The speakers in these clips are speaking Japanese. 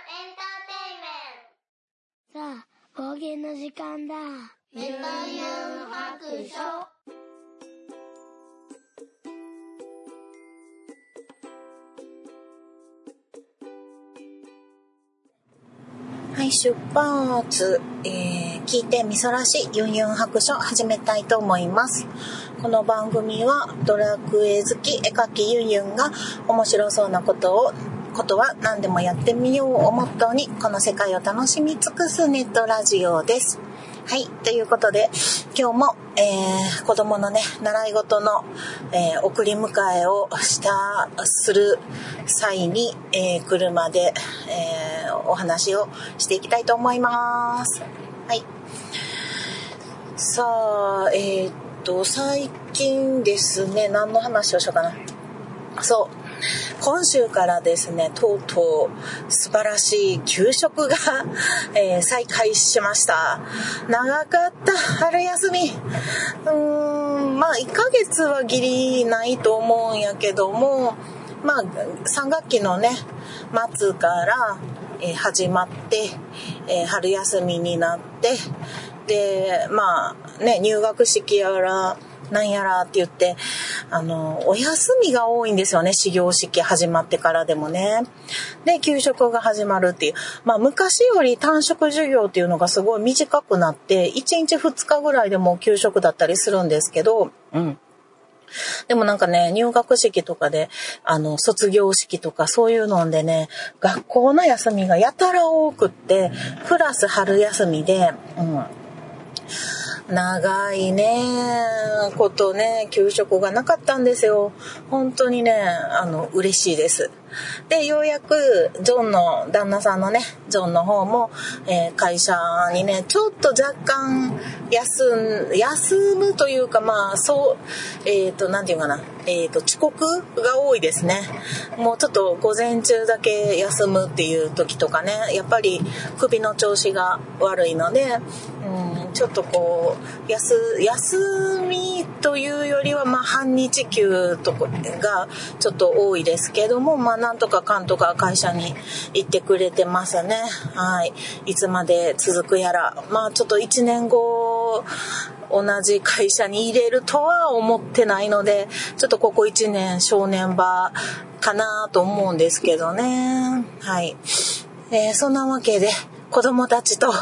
ンターテイメントさあ、方言の時間だ。メタユン白書はい、出発、えー、聞いてみそらしユンユン白書始めたいと思います。この番組はドラクエ好き絵描きユンユンが面白そうなことをことは何でもやってみようをモットーにこの世界を楽しみ尽くすネットラジオです。はい。ということで、今日も、えー、子供のね、習い事の、えー送り迎えをした、する際に、えー車で、えお話をしていきたいと思います。はい。さあ、えっと、最近ですね、何の話をしようかな。そう。今週からですね、とうとう素晴らしい給食が、えー再開しました。長かった、春休み。うーん、まあ1ヶ月はギリないと思うんやけども、まあ3学期のね、末から、え始まって、え春休みになって、で、まあね、入学式やら、なんやらって言って、あの、お休みが多いんですよね、始業式始まってからでもね。で、給食が始まるっていう。まあ、昔より短縮授業っていうのがすごい短くなって、1日2日ぐらいでもう給食だったりするんですけど、うん。でもなんかね、入学式とかで、あの、卒業式とかそういうのでね、学校の休みがやたら多くって、プラス春休みで、うん。長いね、ことね、給食がなかったんですよ。本当にね、あの、嬉しいです。で、ようやく、ジョンの、旦那さんのね、ジョンの方も、えー会社にね、ちょっと若干、休ん、休むというか、まあ、そう、えっ、と、なんていうかな、えっ、と、遅刻が多いですね。もうちょっと午前中だけ休むっていう時とかね、やっぱり首の調子が悪いので、うん、ちょっとこう、休、休みというよりは、まあ、半日休とかがちょっと多いですけども、まあ、なんとかかんとか会社に行ってくれてますね。はい。いつまで続くやら。まあ、ちょっと1年後、同じ会社に入れるとは思ってないので、ちょっとここ1年正念場かなと思うんですけどね。はい。えーそんなわけで、子供たちと、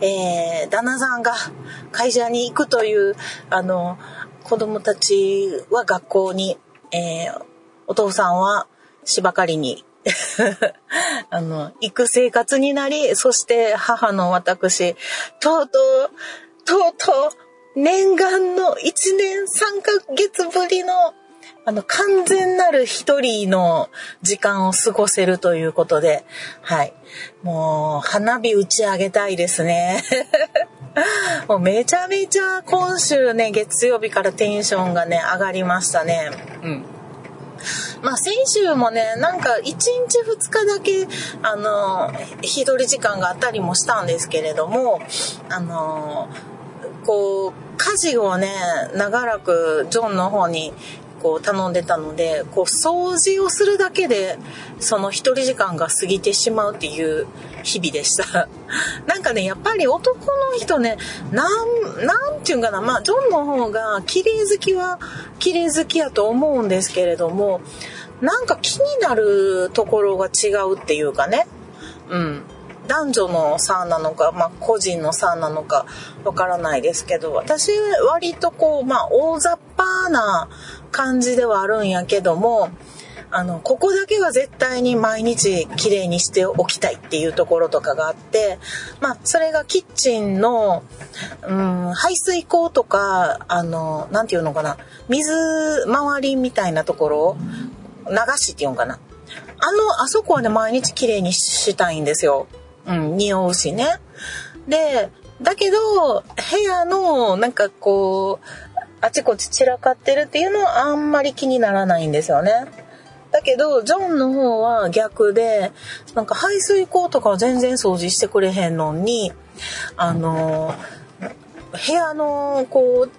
えー旦那さんが会社に行くという、あの、子供たちは学校に、えーお父さんは芝刈りに、あの、行く生活になり、そして母の私、とうとう、とうとう、念願の1年3ヶ月ぶりのあの、完全なる一人の時間を過ごせるということで、はい。もう、花火打ち上げたいですね。もうめちゃめちゃ今週ね、月曜日からテンションがね、上がりましたね。うん。まあ先週もね、なんか1日2日だけ、あの、日取り時間があったりもしたんですけれども、あの、こう、家事をね、長らくジョンの方にこう頼んでたので、こう掃除をするだけで、その一人時間が過ぎてしまうっていう日々でした。なんかね、やっぱり男の人ね、なん、なんていうんかな、まあ、ジョンの方が綺麗好きは綺麗好きやと思うんですけれども、なんか気になるところが違うっていうかね、うん。男女の差なのか、まあ、個人の差なのかわからないですけど私割とこう、まあ、大雑把な感じではあるんやけどもあのここだけは絶対に毎日きれいにしておきたいっていうところとかがあって、まあ、それがキッチンの、うん、排水口とかあのなていうのかな水回りみたいなところを流しっていうんかなあの、あそこはね、毎日綺麗にしたいんですよ。うん、匂うしね。で、だけど、部屋の、なんかこう、あちこち散らかってるっていうのはあんまり気にならないんですよね。だけど、ジョンの方は逆で、なんか排水口とかは全然掃除してくれへんのに、あの、部屋の、こう、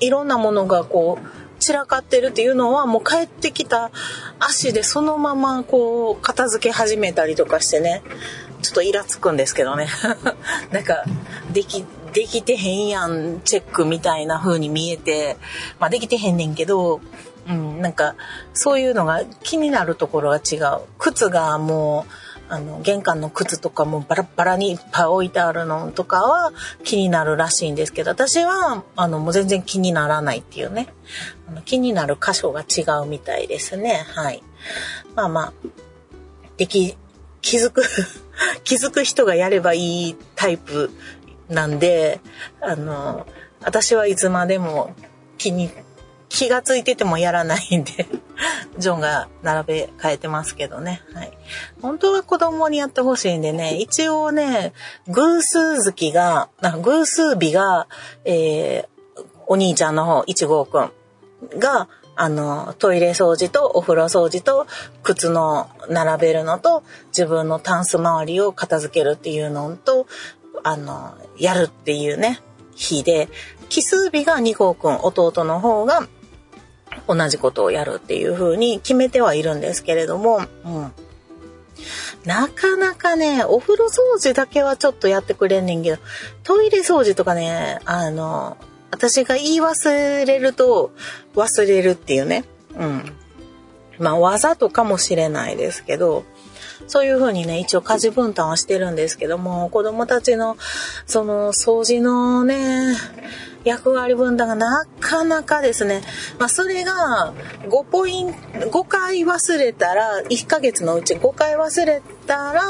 いろんなものがこう、散らかってるっていうのはもう帰ってきた足でそのままこう片付け始めたりとかしてねちょっとイラつくんですけどね なんかできできてへんやんチェックみたいな風に見えてまあできてへんねんけどうん、なんかそういうのが気になるところが違う靴がもうあの、玄関の靴とかもバラバラにいっぱい置いてあるのとかは気になるらしいんですけど、私は、あの、もう全然気にならないっていうね。あの気になる箇所が違うみたいですね。はい。まあまあ、でき、気づく気づく人がやればいいタイプなんで、あの、私はいつまでも気に気がついててもやらないんで ジョンが並べ替えてますけどね。はい。本当は子供にやってほしいんでね、一応ね、偶数月が、偶数日が、えー、お兄ちゃんの方、1号くんが、あの、トイレ掃除とお風呂掃除と靴の並べるのと自分のタンス周りを片付けるっていうのと、あの、やるっていうね、日で、奇数日が2号くん、弟の方が同じことをやるっていう風に決めてはいるんですけれども、うん。なかなかね、お風呂掃除だけはちょっとやってくれんねんけど、トイレ掃除とかね、あの、私が言い忘れると忘れるっていうね。うん。まあ、わざとかもしれないですけど、そういうふうにね、一応家事分担はしてるんですけども、子供たちの、その、掃除のね、役割分担がなかなかですね、まあ、それが5ポイント、5回忘れたら、1ヶ月のうち5回忘れたら、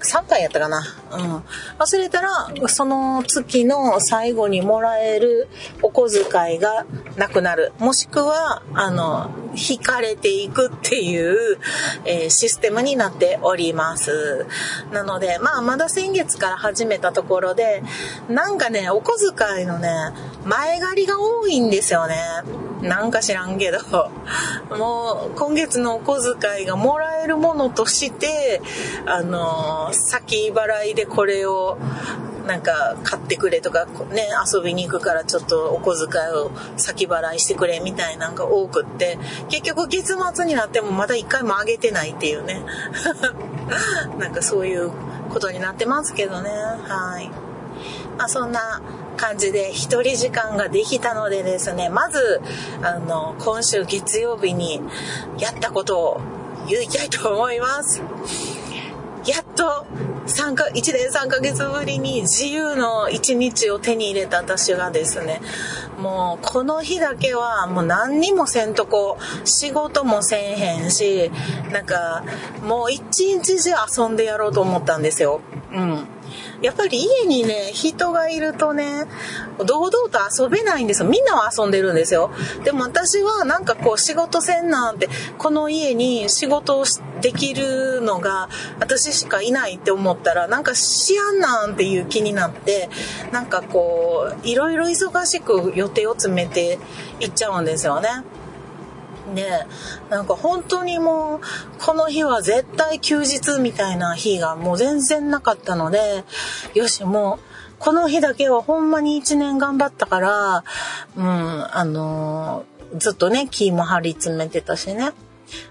3回やったかな。うん。忘れたら、その月の最後にもらえるお小遣いがなくなる。もしくは、あの、引かれていくっていう、えー、システムになっております。なので、まあ、まだ先月から始めたところで、なんかね、お小遣いのね、前借りが多いんですよね。なんか知らんけど。もう、今月のお小遣いがもらえるものとして、あの、先払いでこれを、なんか買ってくれとかね遊びに行くからちょっとお小遣いを先払いしてくれみたいなんか多くって結局月末になってもまだ1回もあげてないっていうね なんかそういうことになってますけどねはいまあそんな感じで一人時間ができたのでですねまずあの今週月曜日にやったことを言いたいと思いますやっと3か1年3ヶ月ぶりに自由の1日を手に入れた私がですねもうこの日だけはもう何にもせんとこ仕事もせんへんしなんかもう一日中遊んでやろうと思ったんですよ。うんやっぱり家にね、人がいるとね、堂々と遊べないんですよ。みんなは遊んでるんですよ。でも私はなんかこう仕事せんなんて、この家に仕事をできるのが私しかいないって思ったら、なんかしやんなんていう気になって、なんかこう、いろいろ忙しく予定を詰めていっちゃうんですよね。で、なんか本当にもう、この日は絶対休日みたいな日がもう全然なかったので、よし、もう、この日だけはほんまに一年頑張ったから、うん、あのー、ずっとね、気も張り詰めてたしね。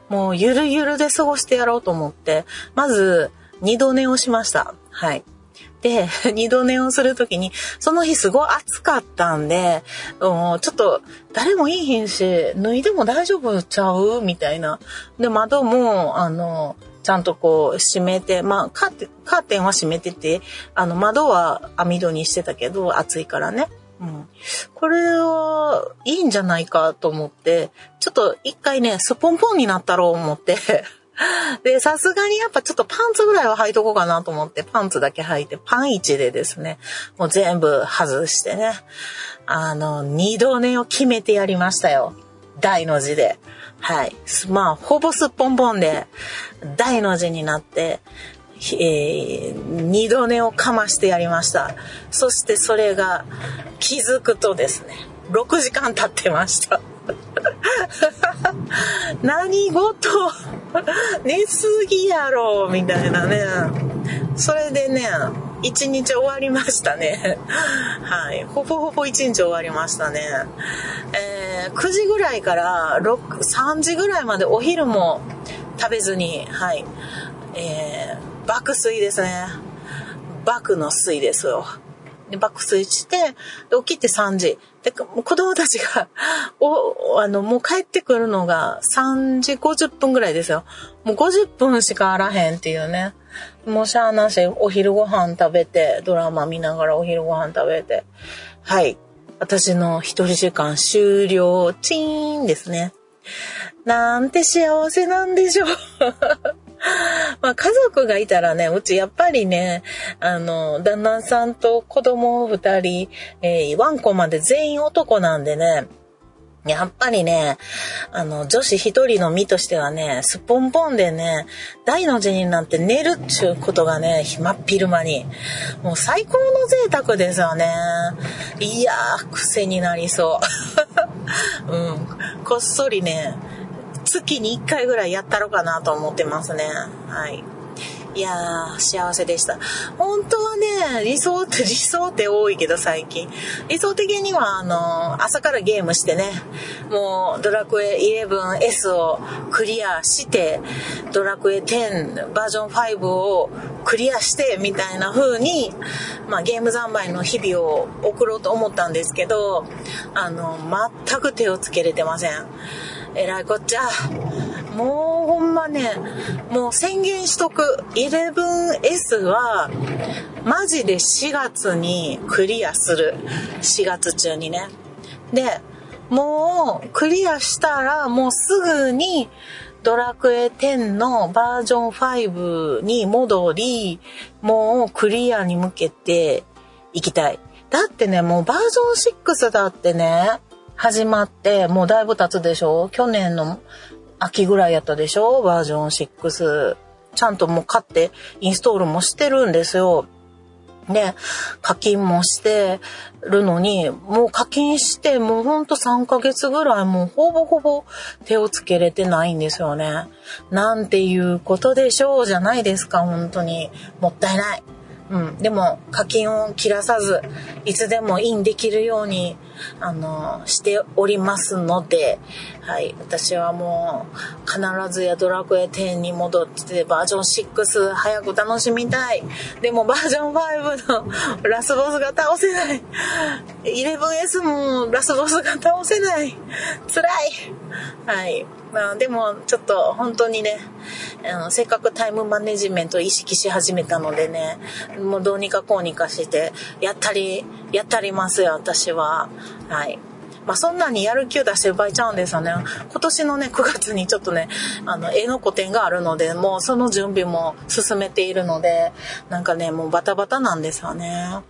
もうゆるゆるで過ごしてやろうと思って、まず二度寝をしました。はい。で、二度寝をするときに、その日すごい暑かったんで、ちょっと誰もいいひんし、脱いでも大丈夫ちゃうみたいな。で、窓も、あの、ちゃんとこう閉めて、まあカーテン、カーテンは閉めてて、あの窓は網戸にしてたけど、暑いからね。うん。これはいいんじゃないかと思って、ちょっと一回ね、スポンポンになったろう思って で、さすがにやっぱちょっとパンツぐらいは履いとこうかなと思って、パンツだけ履いて、パン1でですね、もう全部外してね、あの、二度寝を決めてやりましたよ。大の字で。はい。まあ、ほぼすっぽんぽんで、大の字になって、えー、二度寝をかましてやりました。そしてそれが気づくとですね、6時間経ってました。何事寝すぎやろみたいなね。それでね、一日終わりましたね。はい。ほぼほぼ一日終わりましたね。えね、9時ぐらいから6、3時ぐらいまでお昼も食べずに、はい。えー、爆睡ですね。爆の睡ですよ。で、爆睡して、で、起きて3時。で、子供たちが、お、あの、もう帰ってくるのが3時50分ぐらいですよ。もう50分しかあらへんっていうね。もうしゃあなし、お昼ご飯食べて、ドラマ見ながらお昼ご飯食べて。はい。私の一人時間終了、チーンですね。なんて幸せなんでしょう。まあ家族がいたらね、うちやっぱりね、あの、旦那さんと子供二人、えー、ワンコまで全員男なんでね、やっぱりね、あの、女子一人の身としてはね、すっぽんぽんでね、大の字になって寝るっちゅうことがね、真っ昼間に。もう最高の贅沢ですよね。いやー、癖になりそう。うん。こっそりね、月に1回ぐらいやったろうかなと思ってますね。はい。いやー、幸せでした。本当はね、理想って 理想って多いけど最近。理想的には、あの、朝からゲームしてね、もうドラクエ 11S をクリアして、ドラクエ10バージョン5をクリアして、みたいな風に、まあゲーム三昧の日々を送ろうと思ったんですけど、あの、全く手をつけれてません。えらいこっちゃ。もうほんまね、もう宣言しとく。11S は、マジで4月にクリアする。4月中にね。で、もうクリアしたらもうすぐにドラクエ10のバージョン5に戻り、もうクリアに向けて行きたい。だってね、もうバージョン6だってね、始まって、もうだいぶ経つでしょ？去年の秋ぐらいやったでしょ？バージョン6。ちゃんともう買ってインストールもしてるんですよ。ね、課金もしてるのに、もう課金して、もうほんと3ヶ月ぐらい、もうほぼほぼ手をつけれてないんですよね。なんていうことでしょう？じゃないですか、本当に。もったいない。うん。でも、課金を切らさず、いつでもインできるように、あの、しておりますので、はい。私はもう、必ずやドラクエ10に戻ってバージョン6早く楽しみたい。でもバージョン5のラスボスが倒せない。11S もラスボスが倒せない。辛い。はい。まあでもちょっと本当にね、あのせっかくタイムマネジメントを意識し始めたのでね、もうどうにかこうにかして、やったり、やったりますよ、私は。はい。まあ、そんなにやる気を出してる場合ちゃうんですよね。今年のね、9月にちょっとね、あの、絵の個展があるので、もうその準備も進めているので、なんかね、もうバタバタなんですよね。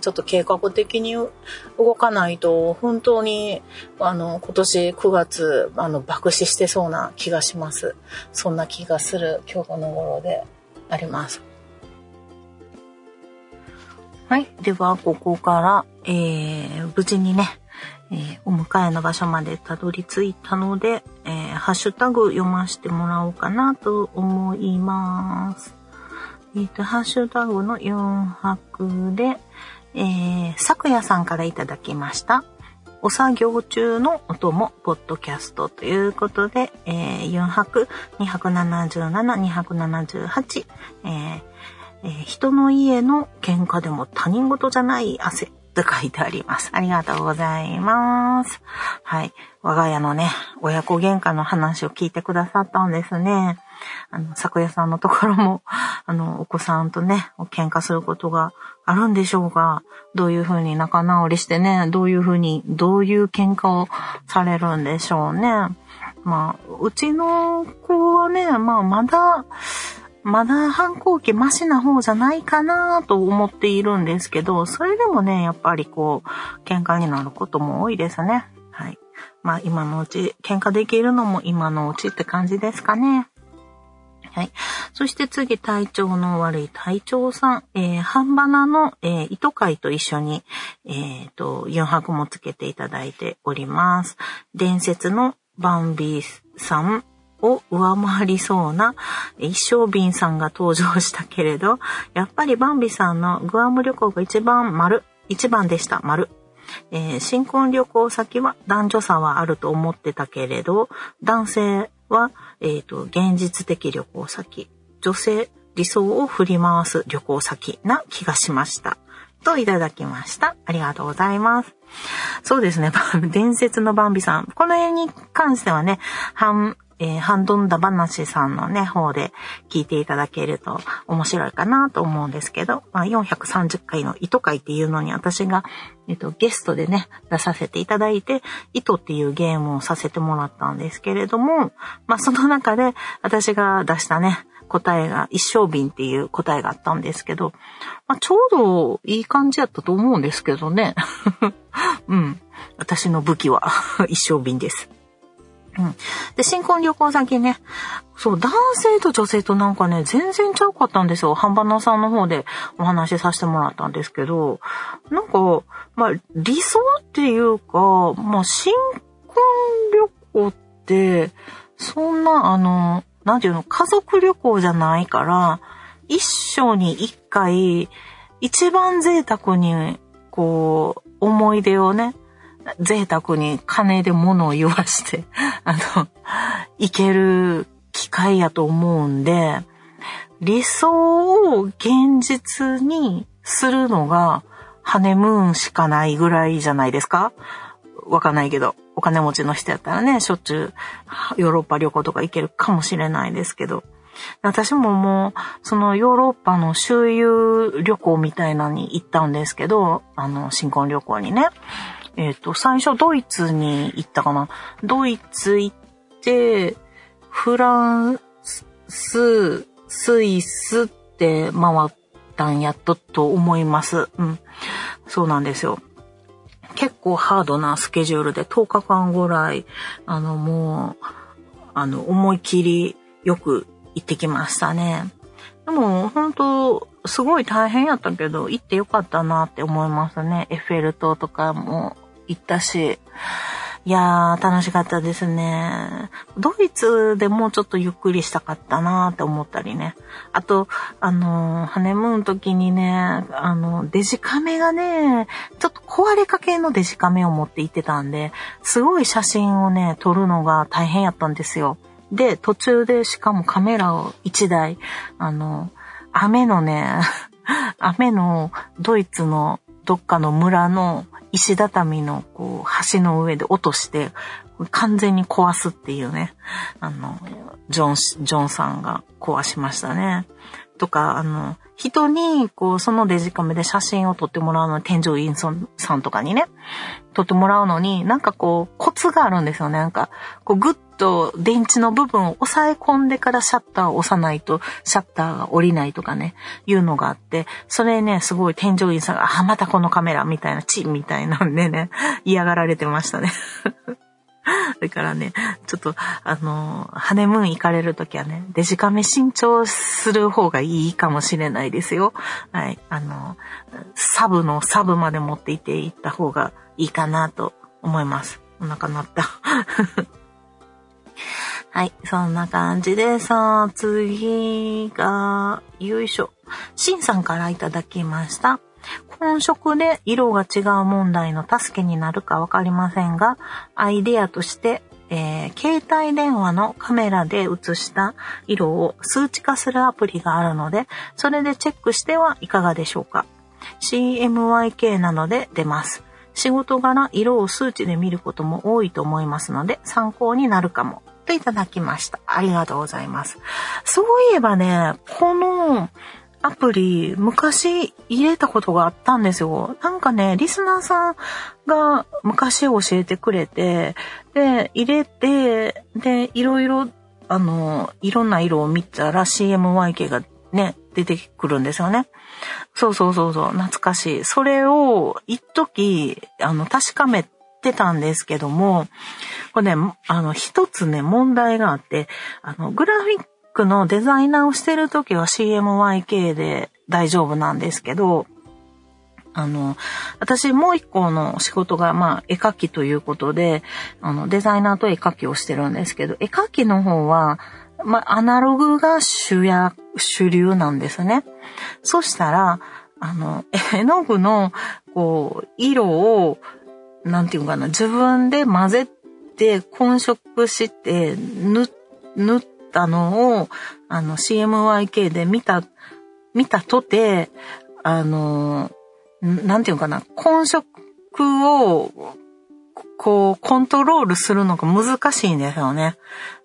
ちょっと計画的に動かないと、本当に、あの、今年9月、あの、爆死してそうな気がします。そんな気がする今日この頃であります。はい。では、ここから、えー、無事にね、えー、お迎えの場所までたどり着いたので、えー、ハッシュタグ読ませてもらおうかなと思います。えっ、ー、と、ハッシュタグの4泊で、えー、昨夜さんからいただきました。お作業中の音もポッドキャストということで、えー、4泊277、278、えーえー、人の家の喧嘩でも他人事じゃない汗と書いてあります。ありがとうございます。はい。我が家のね、親子喧嘩の話を聞いてくださったんですね。あの、昨夜さんのところも、あの、お子さんとね、喧嘩することがあるんでしょうが、どういうふうに仲直りしてね、どういうふうに、どういう喧嘩をされるんでしょうね。まあ、うちの子はね、まあ、まだ、まだ反抗期マシな方じゃないかなと思っているんですけど、それでもね、やっぱりこう、喧嘩になることも多いですね。はい。まあ今のうち、喧嘩できるのも今のうちって感じですかね。はい。そして次、体調の悪い隊長さん、えー、半ばなの、えー、糸会と一緒に、えー、と、4泊もつけていただいております。伝説のバンビーさんを上回りそうな一生瓶さんが登場したけれど、やっぱりバンビさんのグアム旅行が一番丸、一番でした、丸。えー、新婚旅行先は男女差はあると思ってたけれど、男性は、えっ、ー、と、現実的旅行先、女性、理想を振り回す旅行先な気がしました。といただきました。ありがとうございます。そうですね。伝説のバンビさん。この辺に関してはね、半、えー、ハンドンダ話さんのね、方で聞いていただけると面白いかなと思うんですけど、まあ、430回の糸会っていうのに私が、えっと、ゲストでね、出させていただいて、糸っていうゲームをさせてもらったんですけれども、まあ、その中で私が出したね、答えが、一生瓶っていう答えがあったんですけど、まあ、ちょうどいい感じやったと思うんですけどね。うん。私の武器は一生瓶です。うん。で、新婚旅行先ね、そう、男性と女性となんかね、全然ちゃうかったんですよ。ハンバナさんの方でお話しさせてもらったんですけど、なんか、まあ、理想っていうか、まあ、新婚旅行って、そんな、あの、なんていうの、家族旅行じゃないから、一生に一回、一番贅沢に、こう、思い出をね、贅沢に金で物を言わして、あの、いける機会やと思うんで、理想を現実にするのがハネムーンしかないぐらいじゃないですか？わかんないけど、お金持ちの人やったらね、しょっちゅうヨーロッパ旅行とか行けるかもしれないですけど、私ももう、そのヨーロッパの周遊旅行みたいなのに行ったんですけど、あの、新婚旅行にね。えっ、ー、と、最初ドイツに行ったかな。ドイツ行って、フランス、スイスって回ったんやったと思います。うん。そうなんですよ。結構ハードなスケジュールで10日間ぐらい、あの、もう、あの、思い切りよく行ってきましたね。でも、本当すごい大変やったけど、行ってよかったなって思いますね。エッフェル塔とかも行ったし、いやー、楽しかったですね。ドイツでもうちょっとゆっくりしたかったなーって思ったりね。あと、あのー、ハネムーン時にね、あの、デジカメがね、ちょっと壊れかけのデジカメを持って行ってたんで、すごい写真をね、撮るのが大変やったんですよ。で、途中でしかもカメラを1台、あの、雨のね、雨のドイツのどっかの村の石畳のこう橋の上で落として完全に壊すっていうね、あの、ジョン、ジョンさんが壊しましたね。とか、あの、人に、こう、そのデジカメで写真を撮ってもらうのに、天井インソンさんとかにね、撮ってもらうのに、なんかこう、コツがあるんですよね。なんか、こう、ぐっと電池の部分を押さえ込んでからシャッターを押さないと、シャッターが降りないとかね、いうのがあって、それね、すごい天井員さんが、あ、またこのカメラみたいな、チンみたいなんでね、嫌がられてましたね。だからね、ちょっと、あの、ハネムーン行かれるときはね、デジカメ新調する方がいいかもしれないですよ。はい。あの、サブのサブまで持っていっていった方がいいかなと思います。お腹鳴った。はい。そんな感じで、さあ、次が、よいしょ。シンさんからいただきました。本色で色が違う問題の助けになるかわかりませんが、アイデアとして、えー、携帯電話のカメラで写した色を数値化するアプリがあるので、それでチェックしてはいかがでしょうか。CMYK なので出ます。仕事柄色を数値で見ることも多いと思いますので、参考になるかも。といただきました。ありがとうございます。そういえばね、このアプリ、昔入れたことがあったんですよ。なんかね、リスナーさんが昔教えてくれて、で、入れて、で、いろいろ、あの、いろんな色を見たら CMYK がね、出てくるんですよね。そうそうそうそう、懐かしい。それを、一時、あの、確かめてたんですけども、これね、あの、一つね、問題があって、あの、グラフィックのデザイナーをしてるときは CMYK で大丈夫なんですけど、あの、私もう一個の仕事が、まあ、絵描きということで、あの、デザイナーと絵描きをしてるんですけど、絵描きの方は、まあ、アナログが主や、主流なんですね。そしたら、あの、絵の具の、こう、色をなんていうかな、自分で混ぜて混色して塗、塗ったのを、あの CMYK で見た、見たとて、あの、なんていうかな、混色を、こう、コントロールするのが難しいんですよね。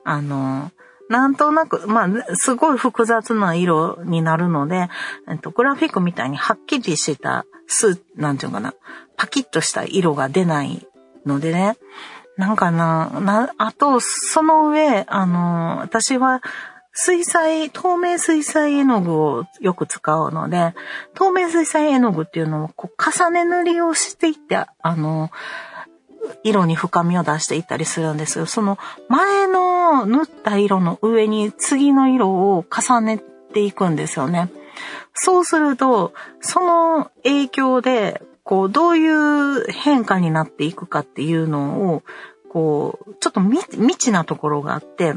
あの、なんとなく、まあ、すごい複雑な色になるので、えっと、グラフィックみたいにはっきりしたス、なんていうかな、パキッとした色が出ないのでね、なんかな、な、あと、その上、あの、私は、水彩、透明水彩絵の具をよく使うので、透明水彩絵の具っていうのをこう重ね塗りをしていって、あの、色に深みを出していったりするんですよ。その前の塗った色の上に次の色を重ねていくんですよね。そうすると、その影響で、こう、どういう変化になっていくかっていうのを、こう、ちょっと未知なところがあって、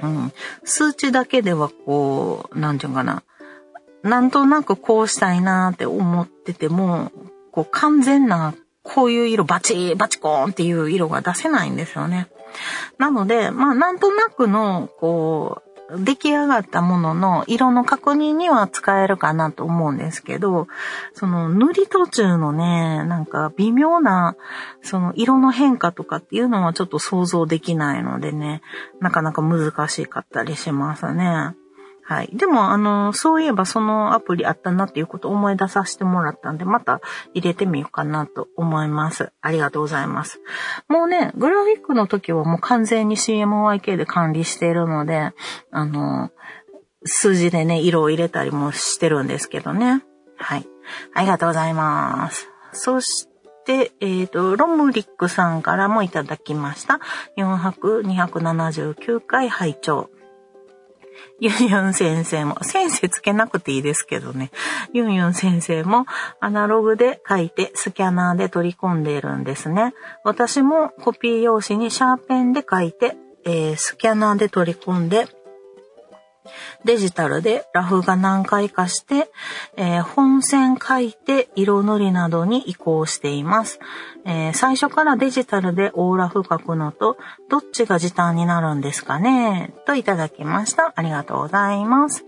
うん、数値だけではこう、なんていうかな、なんとなくこうしたいなって思ってても、こう完全なこういう色バチバチコーンっていう色が出せないんですよね。なので、まあなんとなくの、こう、出来上がったものの色の確認には使えるかなと思うんですけど、その塗り途中のね、なんか微妙な、その色の変化とかっていうのはちょっと想像できないのでね、なかなか難しかったりしますね。はい。でも、あの、そういえばそのアプリあったなっていうことを思い出させてもらったんで、また入れてみようかなと思います。ありがとうございます。もうね、グラフィックの時はもう完全に CMYK で管理しているので、あの、数字でね、色を入れたりもしてるんですけどね。はい。ありがとうございます。そして、えっ、ー、と、ロムリックさんからもいただきました。4泊279回拝聴ユンユン先生も、先生つけなくていいですけどね。ユンユン先生もアナログで書いてスキャナーで取り込んでいるんですね。私もコピー用紙にシャーペンで書いて、えー、スキャナーで取り込んでデジタルでラフが何回かして、えー、本線書いて色塗りなどに移行しています、えー、最初からデジタルでオーラフ書くのと、どっちが時短になるんですかね？といただきました。ありがとうございます。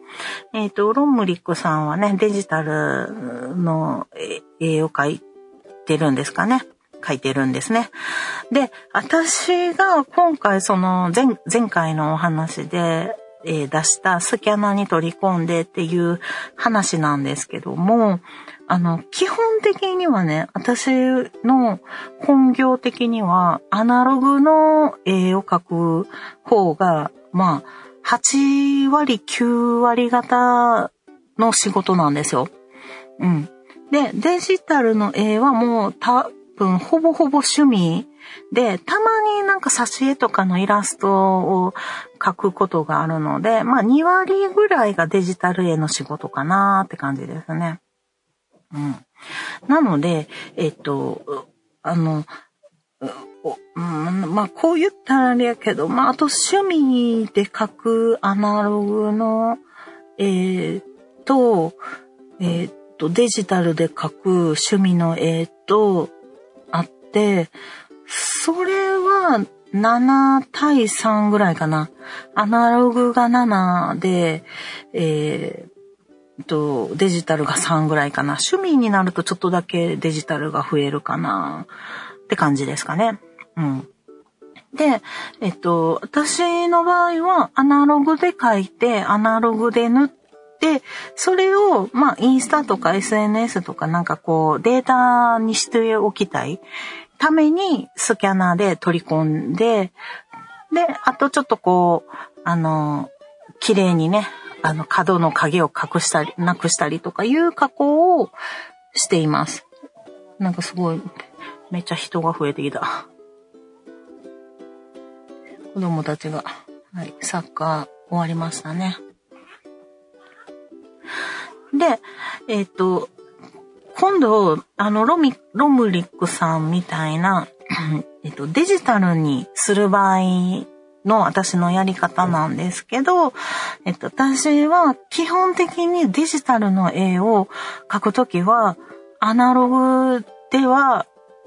えっ、ー、と、ロンムリックさんはね、デジタルの絵を描いてるんですかね？書いてるんですね。で、私が今回その前前回のお話で、え、出したスキャナに取り込んでっていう話なんですけども、あの、基本的にはね、私の本業的には、アナログの絵を描く方が、まあ、8割、9割型の仕事なんですよ。うん。で、デジタルの絵はもう多分、ほぼほぼ趣味で、たまになんか挿絵とかのイラストを描くことがあるので、まあ2割ぐらいがデジタル絵の仕事かなって感じですね。うん。なので、えっと、あの、うん、まあこう言ったらあれやけど、まああと趣味で描くアナログの、えー、と、え、っと、デジタルで描く趣味の絵とあって、それは7対3ぐらいかな。アナログが7で、えー、と、デジタルが3ぐらいかな。趣味になるとちょっとだけデジタルが増えるかな。って感じですかね。うん。で、えっと、私の場合はアナログで書いて、アナログで塗って、それを、まあ、インスタとか SNS とかなんかこう、データにしておきたい。ためにスキャナーで取り込んで、で、あとちょっとこう、あの、綺麗にね、あの、角の影を隠したり、なくしたりとかいう加工をしています。なんかすごい、めっちゃ人が増えてきた。子供たちが、はい、サッカー終わりましたね。で、えっ、ー、と、今度、あの、ロミ、ロムリックさんみたいな、えっと、デジタルにする場合の私のやり方なんですけど、えっと、私は基本的にデジタルの絵を描くときは、アナログでは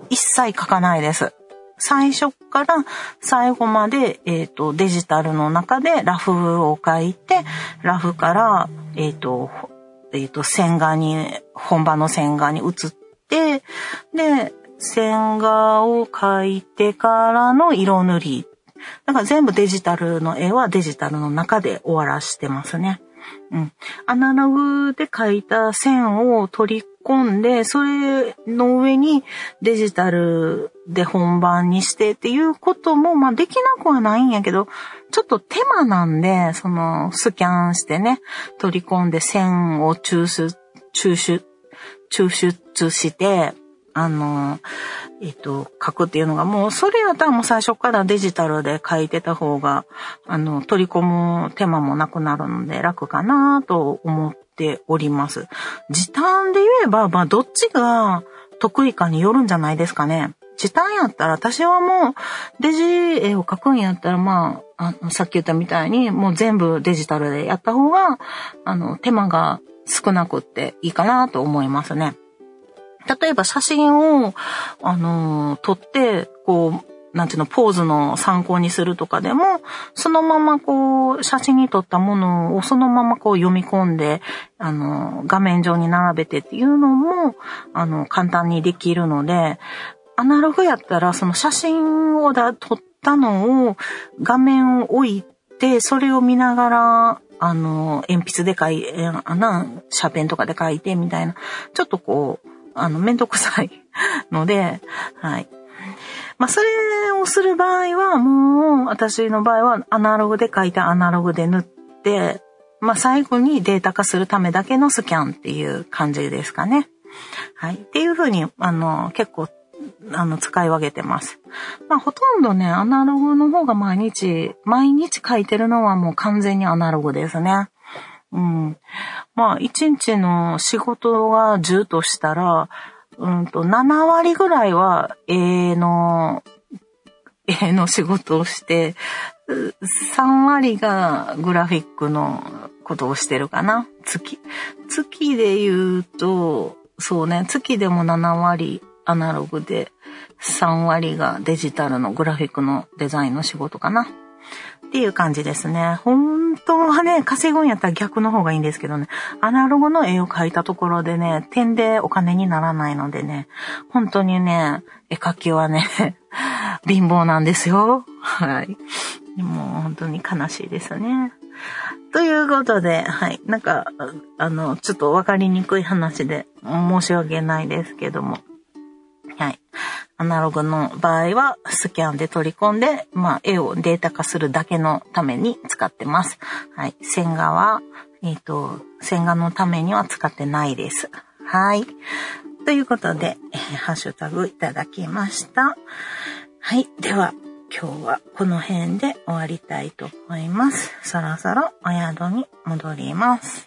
一切書かないです。最初から最後まで、えっ、と、デジタルの中でラフを書いて、ラフから、えっ、と、えっ、ー、と、線画に、本場の線画に移って、で、線画を描いてからの色塗り。だから全部デジタルの絵はデジタルの中で終わらしてますね。うん。アナログで描いた線を取り込んで、それの上にデジタルで本番にしてっていうことも、まあできなくはないんやけど、ちょっと手間なんで、そのスキャンしてね、取り込んで線を抽出、抽出、抽出して、あの、えっと、書くっていうのがもう、それやったらもう最初からデジタルで書いてた方が、あの、取り込む手間もなくなるので楽かなと思っております。時短で言えば、まあ、どっちが得意かによるんじゃないですかね。時短やったら、私はもう、デジ絵を描くんやったら、まあ、あの、さっき言ったみたいに、もう全部デジタルでやった方が、あの、手間が少なくっていいかなと思いますね。例えば写真を、あの、撮って、こう、なんていうの、ポーズの参考にするとかでも、そのままこう、写真に撮ったものをそのままこう読み込んで、あの、画面上に並べてっていうのも、あの、簡単にできるので、アナログやったら、その写真をだ撮ったのを画面を置いて、それを見ながら、あの、鉛筆で書いて、あな、シャペンとかで書いてみたいな、ちょっとこう、あの、めんどくさいので、はい。まあ、それをする場合は、もう、私の場合は、アナログで書いてアナログで塗って、まあ、最後にデータ化するためだけのスキャンっていう感じですかね。はい。っていうふうに、あの、結構、あの、使い分けてます。まあ、ほとんどね、アナログの方が毎日、毎日書いてるのはもう完全にアナログですね。うん。まあ、一日の仕事が10としたら、うんと、7割ぐらいは A の、A の仕事をして、3割がグラフィックのことをしてるかな。月。月で言うと、そうね、月でも7割アナログで、3割がデジタルのグラフィックのデザインの仕事かな。っていう感じですね。本当はね、稼ぐんやったら逆の方がいいんですけどね、アナログの絵を描いたところでね、点でお金にならないのでね、本当にね、絵描きはね、貧乏なんですよ。はい。もう本当に悲しいですね。ということで、はい。なんか、あの、ちょっとわかりにくい話で申し訳ないですけども。はい。アナログの場合はスキャンで取り込んで、まあ、絵をデータ化するだけのために使ってます。はい。線画は、えっ、ー、と、線画のためには使ってないです。はい。ということで、えー、ハッシュタグいただきました。はい。では、今日はこの辺で終わりたいと思います。そろそろお宿に戻ります。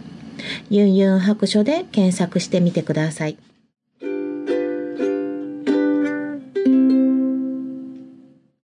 ユンユン白書で検索してみてください。